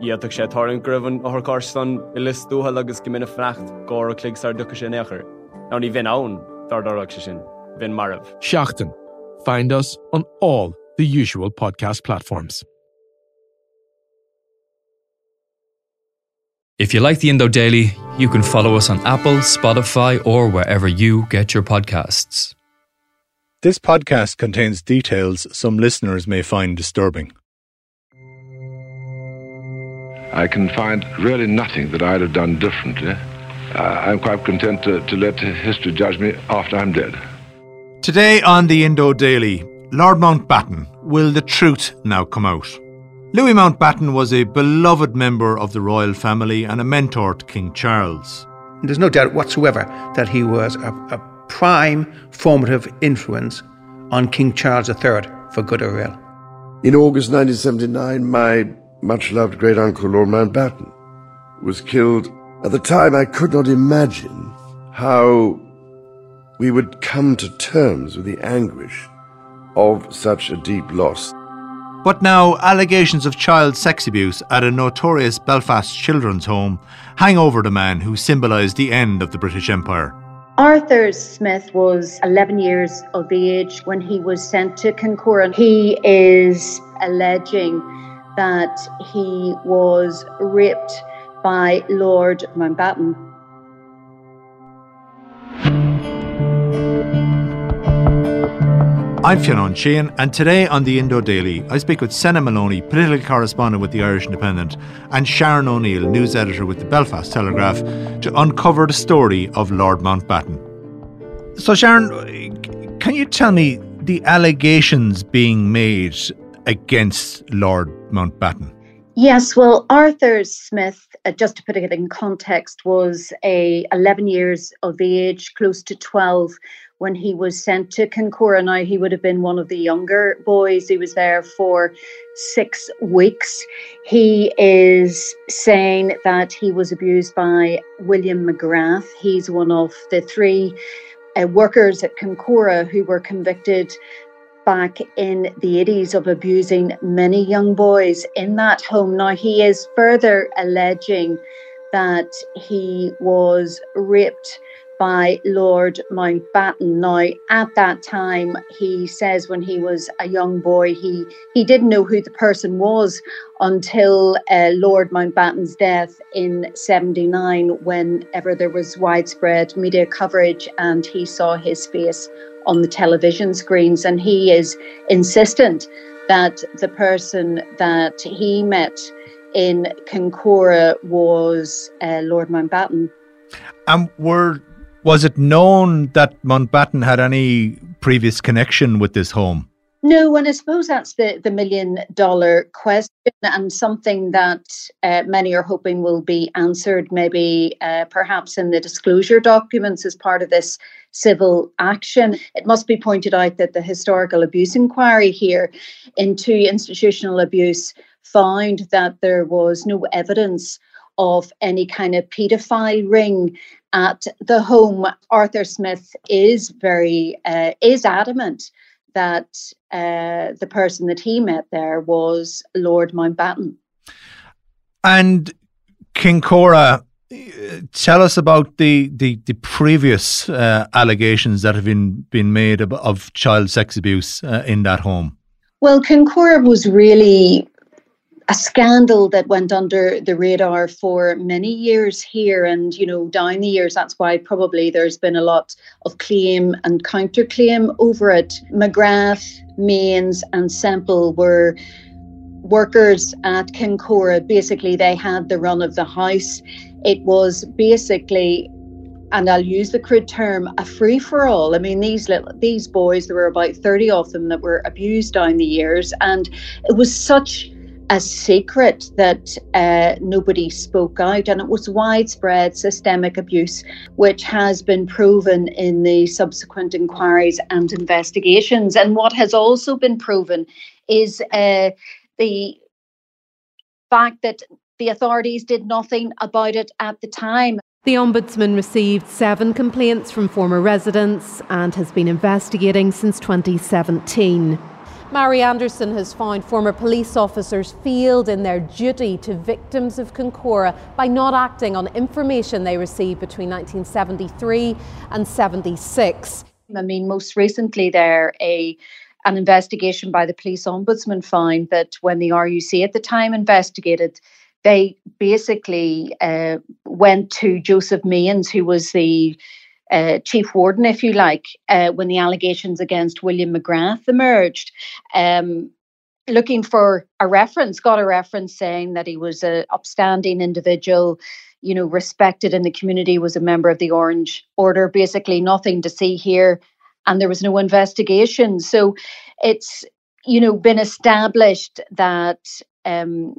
Iadach sé tarn gribhann áthcástan i listúthe agus go mina frecht gá a cligsar ducha sin éair. Ná ní bhín ann dardarach se sin, bhín marmh. Seachtain. Find us on all the usual podcast platforms. If you like the Indo Daily, you can follow us on Apple, Spotify, or wherever you get your podcasts. This podcast contains details some listeners may find disturbing. I can find really nothing that I'd have done differently. Uh, I'm quite content to, to let history judge me after I'm dead. Today on the Indo Daily, Lord Mountbatten, will the truth now come out? Louis Mountbatten was a beloved member of the royal family and a mentor to King Charles. There's no doubt whatsoever that he was a, a prime formative influence on King Charles III, for good or ill. In August 1979, my much loved great uncle, Lord Mountbatten, was killed. At the time, I could not imagine how we would come to terms with the anguish of such a deep loss. But now, allegations of child sex abuse at a notorious Belfast children's home hang over the man who symbolised the end of the British Empire. Arthur Smith was 11 years of age when he was sent to Kincora. He is alleging that he was raped by Lord Mountbatten. I'm Fionn Sheahan, and today on the Indo Daily, I speak with Senan Molony, political correspondent with the Irish Independent, and Sharon O'Neill, news editor with the Belfast Telegraph, to uncover the story of Lord Mountbatten. So, Sharon, can you tell me the allegations being made against Lord Mountbatten? Yes, well, Arthur Smith, uh, just to put it in context, was a 11 years of age, close to 12, when he was sent to Kincora. Now, he would have been one of the younger boys. He was there for six weeks. He is saying that he was abused by William McGrath. He's one of the three uh, workers at Kincora who were convicted back in the 80s of abusing many young boys in that home. Now, he is further alleging that he was raped by Lord Mountbatten. Now, at that time, he says when he was a young boy, he, he didn't know who the person was until uh, Lord Mountbatten's death in 79, whenever there was widespread media coverage and he saw his face on the television screens. And he is insistent that the person that he met in Kincora was uh, Lord Mountbatten. And were was it known that Mountbatten had any previous connection with this home? No, and I suppose that's the, the million dollar question, and something that uh, many are hoping will be answered, maybe uh, perhaps in the disclosure documents as part of this civil action. It must be pointed out that the historical abuse inquiry here into institutional abuse found that there was no evidence of any kind of paedophile ring at the home. Arthur Smith is very uh, is adamant that uh, the person that he met there was Lord Mountbatten. And Kincora, tell us about the the, the previous uh, allegations that have been been made of, of child sex abuse uh, in that home. Well, Kincora was really a scandal that went under the radar for many years here and you know down the years. That's why probably there's been a lot of claim and counterclaim over it. Mcgrath mains and semple were workers at kincora. Basically they had the run of the house. It was basically and I'll use the crude term, a free for all. I mean, these little these boys, there were about 30 of them that were abused down the years, and it was such a secret that uh, nobody spoke out, and it was widespread systemic abuse, which has been proven in the subsequent inquiries and investigations. And what has also been proven is uh, the fact that the authorities did nothing about it at the time. The Ombudsman received seven complaints from former residents and has been investigating since 2017. Mary Anderson has found former police officers failed in their duty to victims of Kincora by not acting on information they received between 1973 and 76. I mean, most recently, there a an investigation by the police ombudsman found that when the RUC at the time investigated, they basically uh, went to Joseph Mains, who was the uh, chief warden, if you like, uh, when the allegations against William McGrath emerged. Um, looking for a reference, got a reference saying that he was an upstanding individual, you know, respected in the community, was a member of the Orange Order. Basically, nothing to see here, and there was no investigation. So, it's you know been established that um,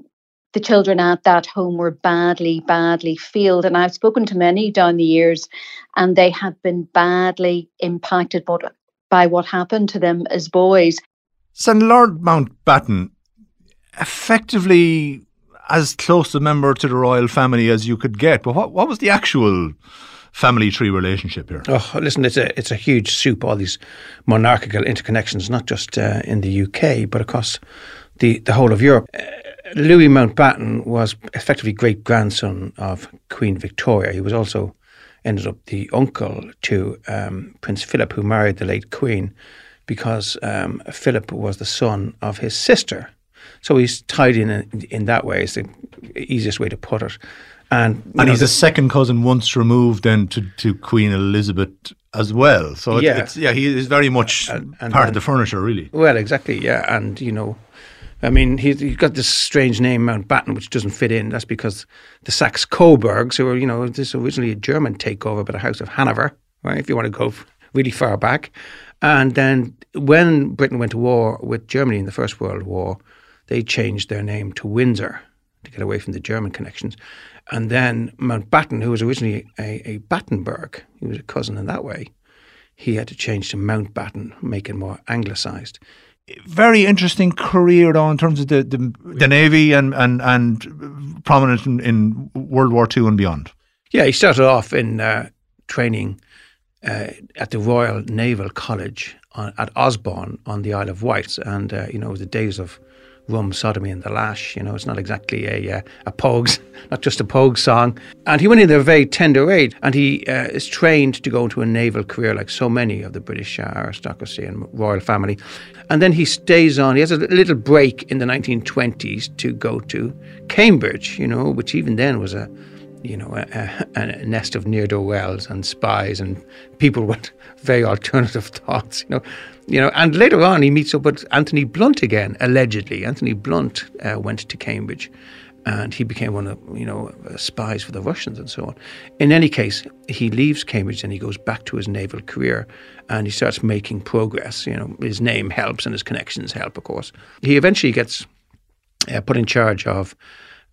the children at that home were badly, badly failed. And I've spoken to many down the years, and they have been badly impacted by what happened to them as boys. So Lord Mountbatten, effectively as close a member to the royal family as you could get. But what, what was the actual family tree relationship here? Oh, listen, it's a it's a huge soup. All these monarchical interconnections, not just uh, in the UK, but across the the whole of Europe. Uh, Louis Mountbatten was effectively great grandson of Queen Victoria. He was also ended up the uncle to um, Prince Philip, who married the late Queen, because um, Philip was the son of his sister. So he's tied in in that way. Is the easiest way to put it. And, and know, he's a second cousin once removed then to, to Queen Elizabeth as well. So it's, yeah, it's, yeah, he is very much and, and, part of the furniture, really. Well, exactly, yeah, and you know, I mean, he, he's got this strange name, Mountbatten, which doesn't fit in. That's because the Saxe Coburgs, who were, you know, this originally a German takeover by the House of Hanover, right? If you want to go really far back. And then when Britain went to war with Germany in the First World War, they changed their name to Windsor to get away from the German connections. And then Mountbatten, who was originally a, a Battenberg, he was a cousin in that way, he had to change to Mountbatten, make it more anglicised very interesting career though in terms of the the, the navy and and and prominent in, in, World War II and beyond. Yeah, he started off in uh, training uh, at the Royal Naval College on, at Osborne on the Isle of Wight, and uh, you know the days of rum sodomy and the lash. You know, it's not exactly a uh, a pogues, not just a pogue song. And he went in there very tender age, and he uh, is trained to go into a naval career like so many of the British uh, aristocracy and royal family. And then he stays on. He has a little break in the 1920s to go to Cambridge. You know, which even then was a you know, a, a, nest of near do wells and spies and people with very alternative thoughts. You know, you know, and later on he meets up with Anthony Blunt again, allegedly. Anthony Blunt uh, went to Cambridge and he became one of, you know, uh, spies for the Russians and so on. In any case, he leaves Cambridge and he goes back to his naval career and he starts making progress. You know, his name helps and his connections help, of course. He eventually gets uh, put in charge of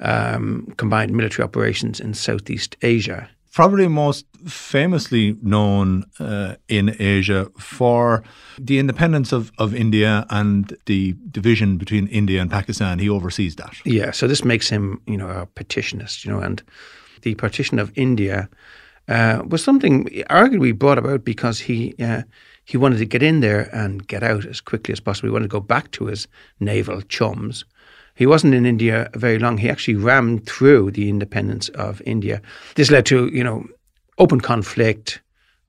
um, combined military operations in Southeast Asia probably most famously known uh, in Asia for the independence of, of India and the division between India and Pakistan. He oversees that. Yeah, so this makes him, you know, a partitionist, you know, and the partition of India uh, was something arguably brought about because he uh, he wanted to get in there and get out as quickly as possible. He wanted to go back to his naval chums he wasn't in India very long. He actually rammed through the independence of India. This led to, you know, open conflict,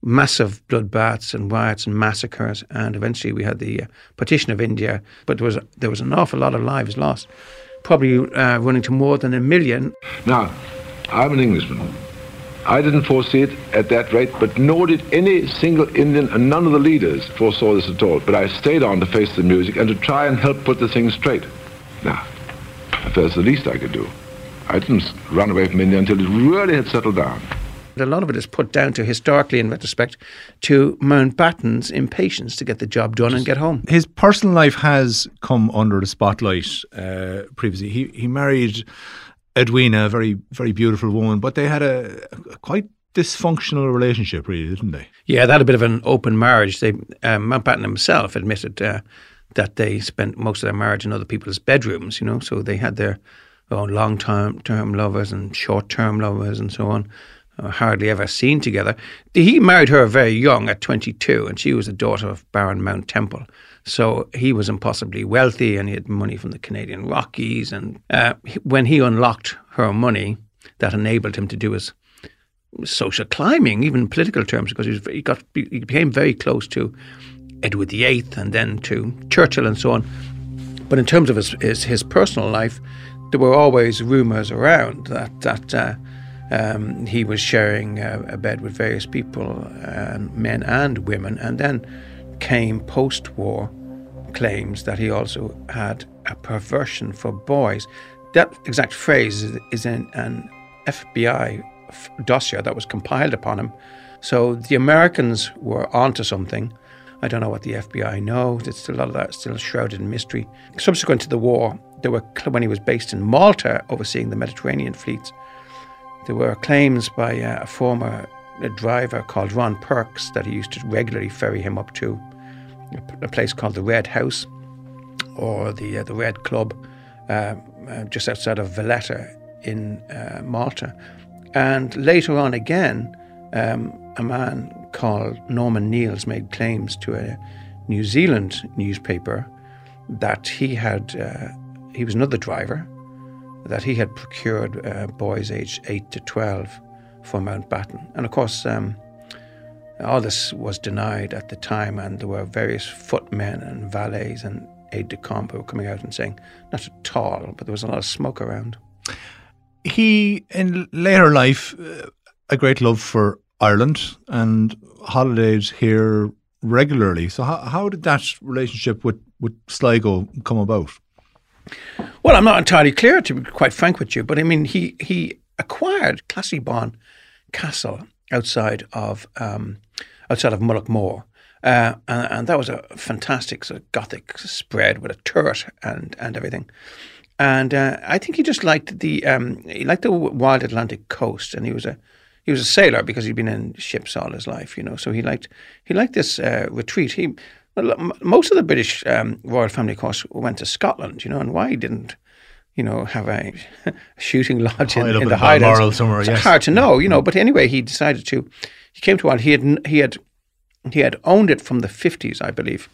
massive bloodbaths and riots and massacres, and eventually we had the uh, partition of India. But there was there was an awful lot of lives lost. probably uh, running to more than a million. Now, I'm an Englishman. I didn't foresee it at that rate, but nor did any single Indian and none of the leaders foresaw this at all. But I stayed on to face the music and to try and help put the thing straight. Now, if that's the least I could do. I didn't run away from India until it really had settled down. A lot of it is put down to historically, in retrospect, to Mountbatten's impatience to get the job done and get home. His personal life has come under the spotlight uh, previously. He he married Edwina, a very very beautiful woman, but they had a, a quite dysfunctional relationship, really, didn't they? Yeah, they had a bit of an open marriage. They um, Mountbatten himself admitted uh, that they spent most of their marriage in other people's bedrooms. You know, so they had their own long term term lovers and short term lovers and so on. Uh, hardly ever seen together. He married her very young at 22, and she was the daughter of Baron Mount Temple. So he was impossibly wealthy, and he had money from the Canadian Rockies. And uh, when he unlocked her money, that enabled him to do his social climbing, even in political terms, because he, was, he got he became very close to Edward VIII and then to Churchill and so on. But in terms of his his, his personal life, there were always rumours around that that. Uh, um, he was sharing a, a, bed with various people, uh, men and women, and then came post war claims that he also had a perversion for boys. That exact phrase is, is in an FBI dossier that was compiled upon him. So the Americans were onto something. I don't know what the FBI knows. It's still a lot of that still shrouded in mystery. Subsequent to the war, there were when he was based in Malta, overseeing the Mediterranean fleets. There were claims by uh, a former driver called Ron Perks that he used to regularly ferry him up to a place called the Red House or the uh, the Red Club, uh, uh, just outside of Valletta in uh, Malta. And later on again, um, a man called Norman Nield made claims to a New Zealand newspaper that he had uh, he was another driver, that he had procured uh, boys aged eight to twelve for Mountbatten, and of course. Um, all this was denied at the time, and there were various footmen and valets and aide de camp who were coming out and saying, not at all, but there was a lot of smoke around. He, in later life, uh, a great love for Ireland and holidays here regularly. So, how, how did that relationship with, with Sligo come about? Well, I'm not entirely clear, to be quite frank with you, but I mean, he, he acquired Classiebawn Castle outside of um, outside of Mullaghmore. Uh, and, and, that was a fantastic sort of Gothic spread with a turret and, and everything. And uh, I think he just liked the um, he liked the wild Atlantic coast, and he was a he was a sailor because he'd been in ships all his life, you know. So he liked he liked this uh, retreat. He most of the British um, royal family, of course, went to Scotland, you know, and why he didn't you know, have a shooting lodge in, in the hideouts. somewhere. It's yes. hard to know, you know. But anyway, he decided to. He came to one. He had he had he had owned it from the fifties, I believe,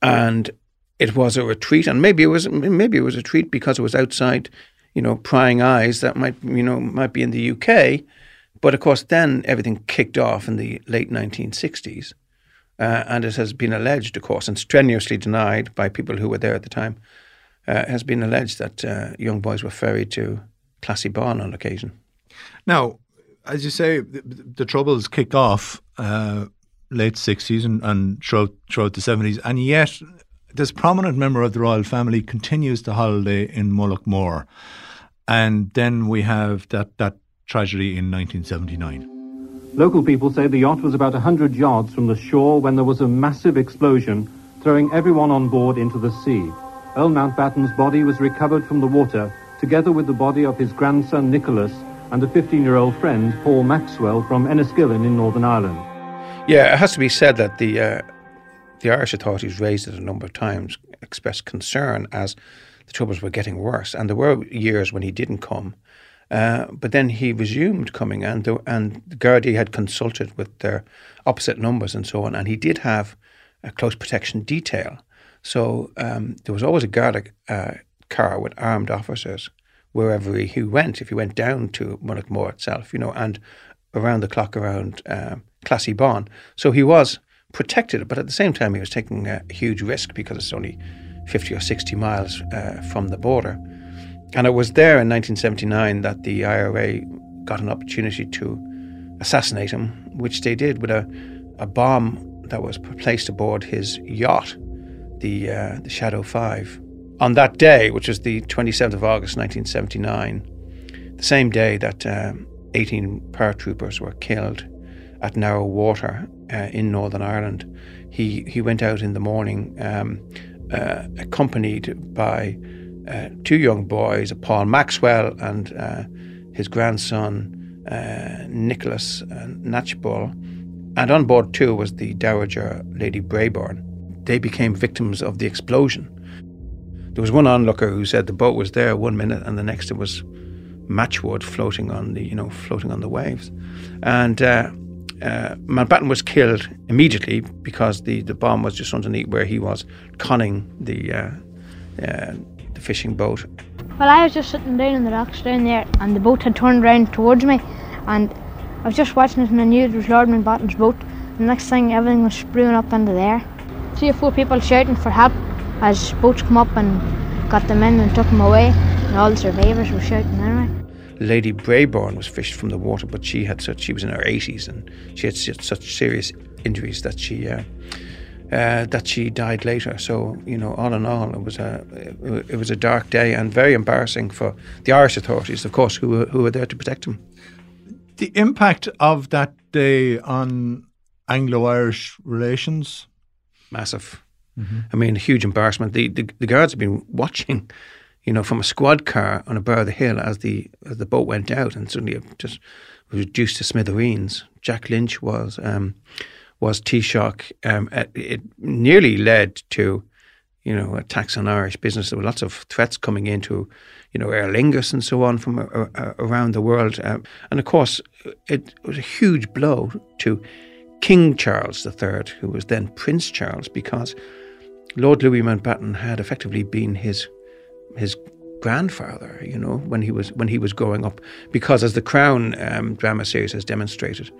and it was a retreat. And maybe it was maybe it was a retreat because it was outside, you know, prying eyes that might you know might be in the UK. But of course, then everything kicked off in the late 1960s. Uh, and it has been alleged, of course, and strenuously denied by people who were there at the time, uh, has been alleged that uh, young boys were ferried to Classiebawn on occasion. Now, as you say, the, the troubles kicked off uh, late 60s and, and throughout, throughout the 70s, and yet this prominent member of the royal family continues to holiday in Mullaghmore. And then we have that, that tragedy in 1979. Local people say the yacht was about 100 yards from the shore when there was a massive explosion, throwing everyone on board into the sea. Earl Mountbatten's body was recovered from the water, together with the body of his grandson Nicholas and a 15-year-old friend, Paul Maxwell, from Enniskillen in Northern Ireland. Yeah, it has to be said that the uh, the Irish authorities raised it a number of times, expressed concern as the troubles were getting worse, and there were years when he didn't come. Uh, but then he resumed coming, and the, and had consulted with their opposite numbers and so on, and he did have a close protection detail. So um, there was always a guard uh, car with armed officers wherever he went. If he went down to Mullaghmore itself, you know, and around the clock around uh, Classiebawn. So he was protected, but at the same time he was taking a huge risk because it's only 50 or 60 miles uh, from the border. And it was there in 1979 that the IRA got an opportunity to assassinate him, which they did with a, a bomb that was placed aboard his yacht, the, uh, the Shadow 5. On that day, which was the 27th of August 1979, the same day that uh, 18 paratroopers were killed at Narrow Water uh, in Northern Ireland, he, he went out in the morning um, uh, accompanied by uh, two young boys, Paul Maxwell and uh, his grandson uh, Nicholas Knatchbull, and on board too was the Dowager Lady Brabourne. They became victims of the explosion. There was one onlooker who said the boat was there one minute and the next it was matchwood floating on the you know floating on the waves, and uh, uh, Mountbatten was killed immediately because the, the bomb was just underneath where he was conning the uh, uh, the fishing boat. Well, I was just sitting down in the rocks down there, and the boat had turned round towards me, and I was just watching it, and I knew it was Lord Mountbatten's boat. The next thing, everything was spewing up into the air. Three or four people shouting for help as boats come up and got them in and took them away, and all the survivors were shouting anyway. Lady Brabourne was fished from the water, but she had such she was in her 80s and she had such serious injuries that she uh, uh, that she died later. So you know, all in all, it was a it was a dark day and very embarrassing for the Irish authorities, of course, who were, who were there to protect him. The impact of that day on Anglo-Irish relations, massive. Mm-hmm. I mean, a huge embarrassment. The, the the guards have been watching you know, from a squad car on a bar of the hill as the as the boat went out, and suddenly it just was reduced to smithereens. Jack Lynch was um, was Taoiseach. Um, it nearly led to, you know, attacks on Irish business. There were lots of threats coming into, you know, Aer Lingus and so on from uh, uh, around the world. Um, and of course, it was a huge blow to King Charles III, who was then Prince Charles, because Lord Louis Mountbatten had effectively been his his grandfather, you know, when he was when he was growing up, because as the Crown um, drama series has demonstrated,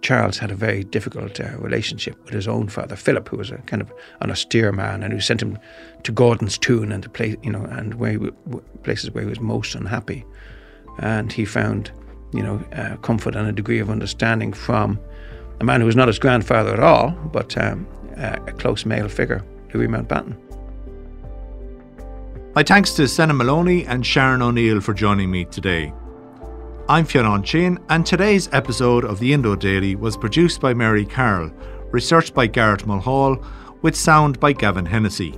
Charles had a very difficult uh, relationship with his own father, Philip, who was a kind of an austere man and who sent him to Gordonstoun and to you know, and where he, places where he was most unhappy, and he found, you know, uh, comfort and a degree of understanding from a man who was not his grandfather at all, but um, uh, a close male figure, Louis Mountbatten. My thanks to Senan Molony and Sharon O'Neill for joining me today. I'm Fionn Sheahan, and today's episode of the Indo Daily was produced by Mary Carroll, researched by Garrett Mulhall, with sound by Gavin Hennessy.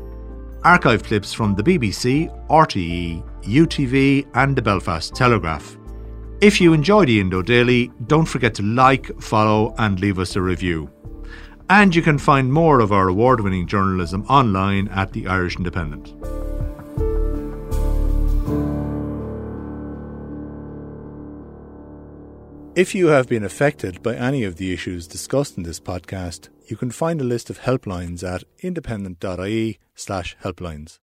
Archive clips from the BBC, RTE, UTV, and the Belfast Telegraph. If you enjoy the Indo Daily, don't forget to like, follow, and leave us a review. And you can find more of our award winning journalism online at the Irish Independent. If you have been affected by any of the issues discussed in this podcast, you can find a list of helplines at independent.ie slash helplines.